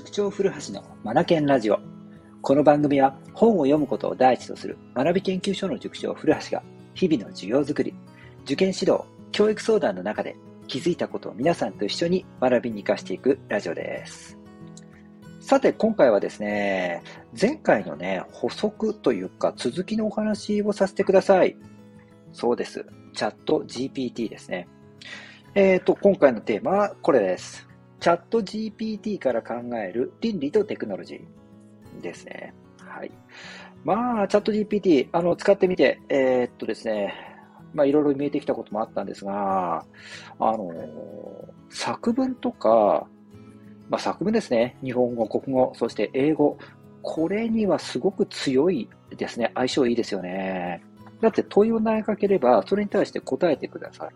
塾長古橋のマナケンラジオ。この番組は本を読むことを第一とする学び研究所の塾長古橋が日々の授業づくり、受験指導、教育相談の中で気づいたことを皆さんと一緒に学びに活かしていくラジオです。さて今回はですね、前回のね、補足というか続きのお話をさせてください。そうです。チャット GPT ですね。えっ、ー、と、今回のテーマはこれです。チャット GPT から考える倫理とテクノロジーですね。はい。まあ、チャット GPT、あの、使ってみて、えー、っとですね、まあ、いろいろ見えてきたこともあったんですが、あの、作文とか、まあ、作文ですね。日本語、国語、そして英語。これにはすごく強いですね。相性いいですよね。だって問いを投げかければ、それに対して答えてください。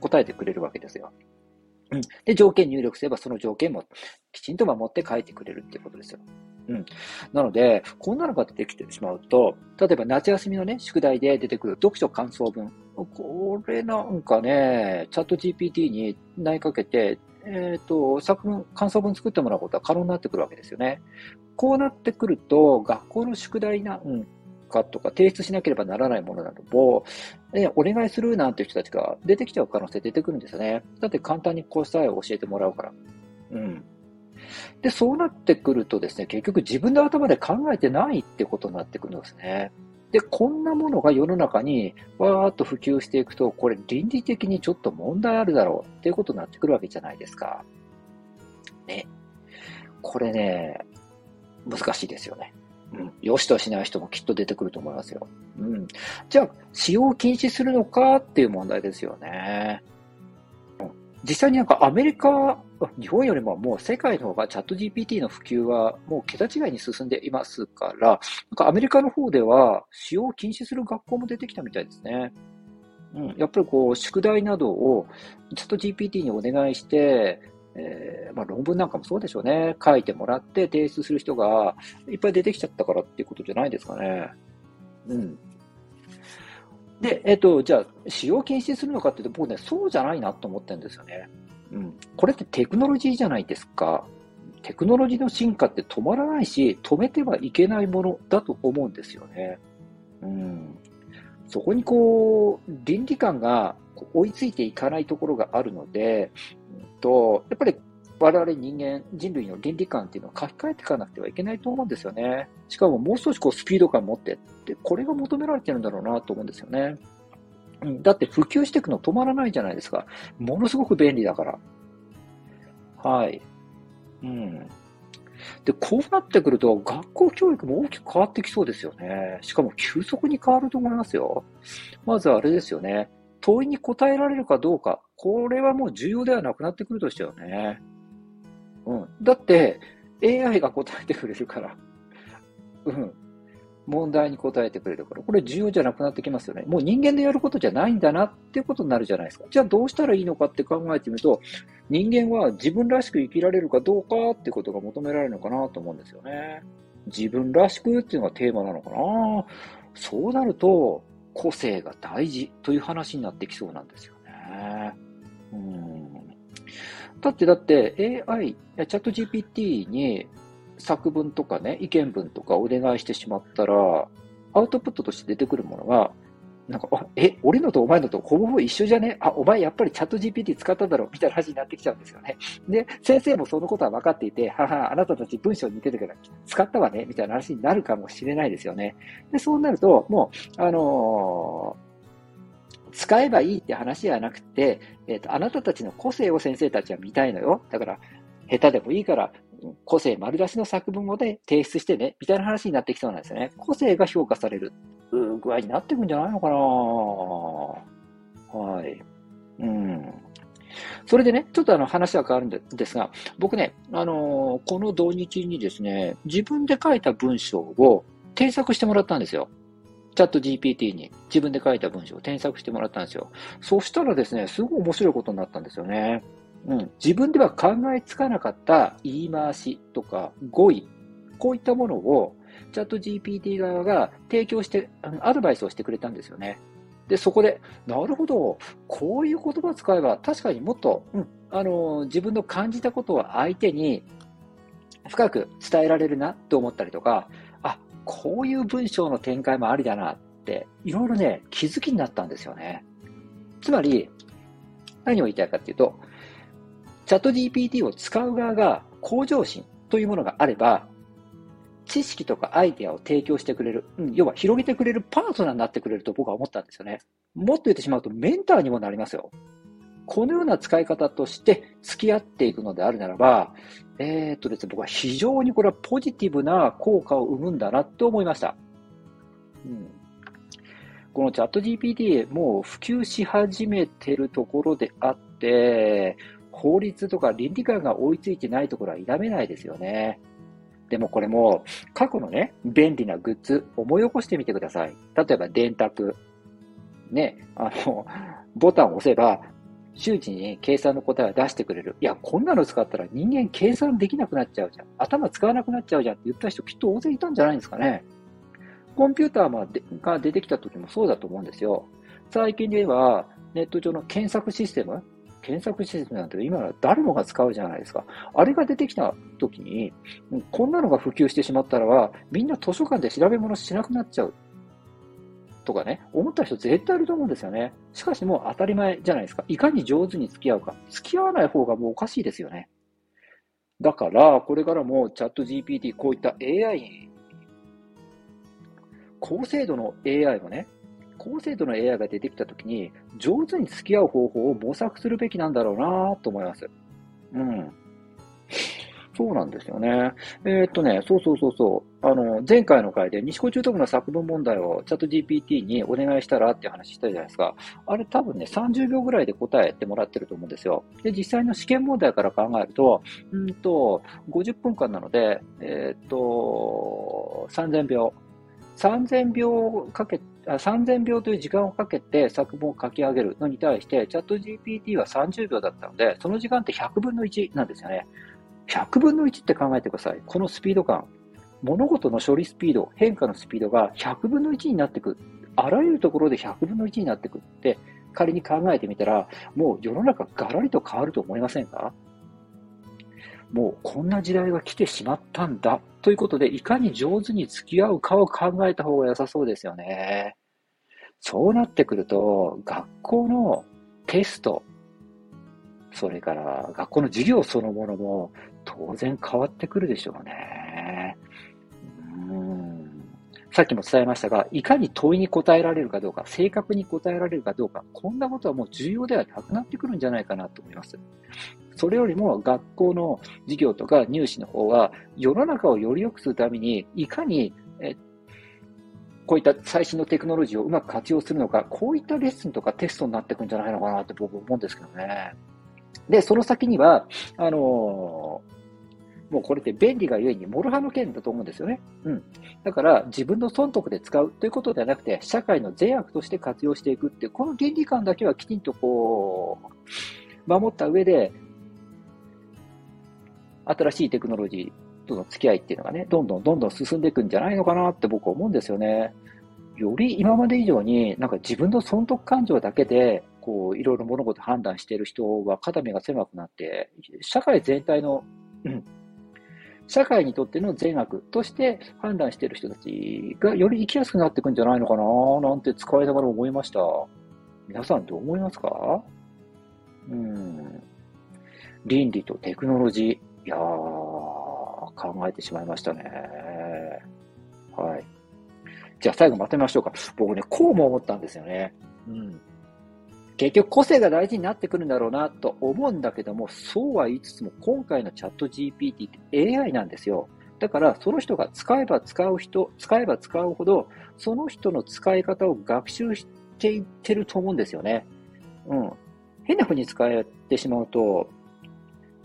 答えてくれるわけですよ。うん。で、条件入力すればその条件もきちんと守って書いてくれるっていうことですよ。うん。なので、こんなのが出てきてしまうと、例えば夏休みのね、宿題で出てくる読書感想文。これなんかね、チャット GPT に投げかけて、えっ、ー、と、作文、感想文作ってもらうことは可能になってくるわけですよね。こうなってくると、学校の宿題な、うん、かとか提出しなければならないものなどを、えお願いするなんていう人たちが出てきちゃう可能性出てくるんですよね。だって簡単に答え教えてもらうから。うん。で、そうなってくるとですね、結局自分の頭で考えてないってことになってくるんですね。で、こんなものが世の中にわーっと普及していくと、これ倫理的にちょっと問題あるだろうっていうことになってくるわけじゃないですか。ね。これね、難しいですよね。うん、よしとしない人もきっと出てくると思いますよ。うん。じゃあ、使用を禁止するのかっていう問題ですよね。実際になんかアメリカ、日本よりももう世界の方がチャット GPT の普及はもう桁違いに進んでいますから、なんかアメリカの方では使用を禁止する学校も出てきたみたいですね。うん、やっぱりこう、宿題などをチャット GPT にお願いして、えー、まあ、論文なんかもそうでしょうね。書いてもらって提出する人がいっぱい出てきちゃったからっていうことじゃないですかね。うん。で、えっ、ー、と、じゃあ、使用禁止するのかっていうと、僕ね、そうじゃないなと思ってるんですよね。うん。これってテクノロジーじゃないですか。テクノロジーの進化って止まらないし、止めてはいけないものだと思うんですよね。うん。そこにこう、倫理観が追いついていかないところがあるので、と、やっぱり我々人間、人類の倫理観っていうのを書き換えていかなくてはいけないと思うんですよね。しかももう少しこうスピード感持ってって、これが求められてるんだろうなと思うんですよね。だって普及していくの止まらないじゃないですか。ものすごく便利だから。はい。うん。で、こうなってくると、学校教育も大きく変わってきそうですよね。しかも急速に変わると思いますよ。まずあれですよね。問いに答えられるかどうか、これはもう重要ではなくなってくるとしたよね。うん。だって、AI が答えてくれるから。うん。問題に答えてくれるから、これ重要じゃなくなってきますよね。もう人間でやることじゃないんだなっていうことになるじゃないですか。じゃあどうしたらいいのかって考えてみると、人間は自分らしく生きられるかどうかってことが求められるのかなと思うんですよね。自分らしくっていうのがテーマなのかな。そうなると、個性が大事という話になってきそうなんですよね。うんだって、だって AI、チャット GPT に作文とかね、意見文とかお願いしてしまったら、アウトプットとして出てくるものが、なんか、え、俺のとお前のとほぼほぼ一緒じゃね？あ、お前やっぱりチャット GPT 使っただろ？うみたいな話になってきちゃうんですよね。で、先生もそのことは分かっていて、はは、あなたたち文章似てるから使ったわね？みたいな話になるかもしれないですよね。で、そうなると、もう、あのー使えばいいって話じゃなくて、えっ、ー、と、あなたたちの個性を先生たちは見たいのよ。だから、下手でもいいから、個性丸出しの作文をで提出してね、みたいな話になってきそうなんですよね。個性が評価される具合になっていくんじゃないのかなはい。うん。それでね、ちょっとあの話は変わるんですが、僕ね、あのー、この土日にですね、自分で書いた文章を添削してもらったんですよ。チャット GPT に自分で書いた文章を添削してもらったんですよ。そしたらですね、すごい面白いことになったんですよね。うん、自分では考えつかなかった言い回しとか語彙、こういったものをチャット GPT 側が提供して、アドバイスをしてくれたんですよね。で、そこで、なるほど、こういう言葉を使えば、確かにもっと、うん、あの、自分の感じたことを相手に深く伝えられるなと思ったりとか、あ、こういう文章の展開もありだなって、いろいろね、気づきになったんですよね。つまり、何を言いたいかっていうと、チャット GPT を使う側が向上心というものがあれば、知識とかアイデアを提供してくれる、うん、要は広げてくれるパートナーになってくれると僕は思ったんですよね。もっと言ってしまうとメンターにもなりますよ。このような使い方として付き合っていくのであるならば、えー、っとですね、僕は非常にこれはポジティブな効果を生むんだなと思いました。うん、このチャット GPT もう普及し始めてるところであって、法律とか倫理観が追いついてないところは否めないですよね。でもこれも過去のね、便利なグッズ思い起こしてみてください。例えば電卓。ね、あの、ボタンを押せば周知に計算の答えを出してくれる。いや、こんなの使ったら人間計算できなくなっちゃうじゃん。頭使わなくなっちゃうじゃんって言った人きっと大勢いたんじゃないんですかね。コンピューターが出てきた時もそうだと思うんですよ。最近では、ネット上の検索システム検索システムなんて今は誰もが使うじゃないですか。あれが出てきた時に、こんなのが普及してしまったらは、みんな図書館で調べ物しなくなっちゃう。とかね、思った人絶対いると思うんですよね。しかしもう当たり前じゃないですか。いかに上手に付き合うか。付き合わない方がもうおかしいですよね。だから、これからもチャット GPT、こういった AI、高精度の AI をね、高精度の AI が出てきたときに、上手に付き合う方法を模索するべきなんだろうなと思います。うん。そうなんですよね。えー、っとね、そうそうそうそう。あの、前回の回で西高中等部の作文問題をチャット GPT にお願いしたらって話したじゃないですか。あれ多分ね、30秒ぐらいで答えてもらってると思うんですよ。で、実際の試験問題から考えると、うんと、50分間なので、えー、っと、3000秒。3000秒かけ、3000秒という時間をかけて作文を書き上げるのに対して、チャット GPT は30秒だったので、その時間って100分の1なんですよね。100分の1って考えてください。このスピード感。物事の処理スピード、変化のスピードが100分の1になってく。あらゆるところで100分の1になってくって仮に考えてみたら、もう世の中ガラリと変わると思いませんか？もうこんな時代が来てしまったんだ。ということで、いかに上手に付き合うかを考えた方が良さそうですよね。そうなってくると、学校のテスト、それから学校の授業そのものも当然変わってくるでしょうね。うんさっきも伝えましたが、いかに問いに答えられるかどうか、正確に答えられるかどうか、こんなことはもう重要ではなくなってくるんじゃないかなと思います。それよりも学校の授業とか入試の方は、世の中をより良くするために、いかに、えこういった最新のテクノロジーをうまく活用するのか、こういったレッスンとかテストになっていくんじゃないのかなって僕思うんですけどね。で、その先には、あのーもうこれって便利がゆえに、モルハの件だと思うんですよね。うん。だから、自分の損得で使うということではなくて、社会の善悪として活用していくっていう、この原理観だけはきちんとこう、守った上で、新しいテクノロジーとの付き合いっていうのがね、どんどんどんどん進んでいくんじゃないのかなって僕は思うんですよね。より今まで以上に、なんか自分の損得感情だけで、こう、いろいろ物事判断している人は肩身が狭くなって、社会全体の、うん、社会にとっての善悪として判断している人たちがより生きやすくなっていくんじゃないのかななんて使いながら思いました。皆さんどう思いますか？うん。倫理とテクノロジー。いやー、考えてしまいましたね。はい。じゃあ最後まとめましょうか。僕ね、こうも思ったんですよね。うん。結局個性が大事になってくるんだろうなと思うんだけども、そうは言いつつも今回のチャット GPT って AI なんですよ。だからその人が使えば使う人、使えば使うほど、その人の使い方を学習していってると思うんですよね。うん。変な風に使えてしまうと、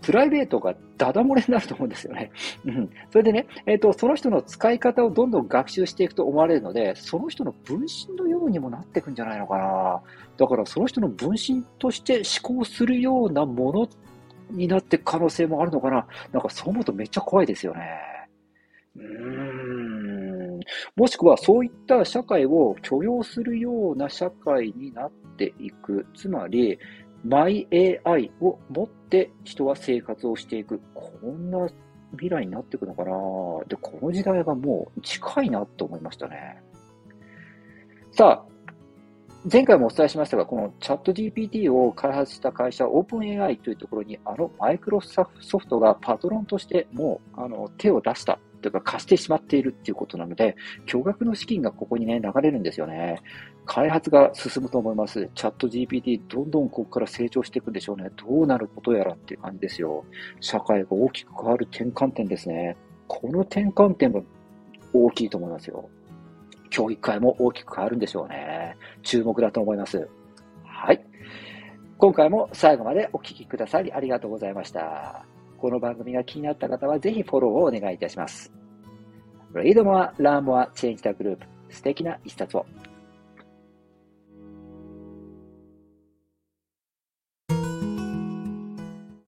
プライベートがダダ漏れになると思うんですよね。うん。それでね、えっ、ー、と、その人の使い方をどんどん学習していくと思われるので、その人の分身のようにもなっていくんじゃないのかな。だから、その人の分身として思考するようなものになっていく可能性もあるのかな。なんかそう思うとめっちゃ怖いですよね。うーん。もしくはそういった社会を許容するような社会になっていく。つまり、マイ AI を持って人は生活をしていく。こんな未来になっていくのかなで、この時代がもう近いなと思いましたね。さあ、前回もお伝えしましたが、このチャット GPT を開発した会社、オープン AI というところに、あのマイクロソフトがパトロンとしてもうあの手を出したというか貸してしまっているっていうことなので、巨額の資金がここにね、流れるんですよね。開発が進むと思います。チャット GPT、どんどんここから成長していくんでしょうね。どうなることやらっていう感じですよ。社会が大きく変わる転換点ですね。この転換点が大きいと思いますよ。教育界も大きく変わるんでしょうね。注目だと思います。はい。今回も最後までお聴きくださりありがとうございました。この番組が気になった方はぜひフォローをお願いいたします。Read more, learn more, change the group 素敵な一冊を。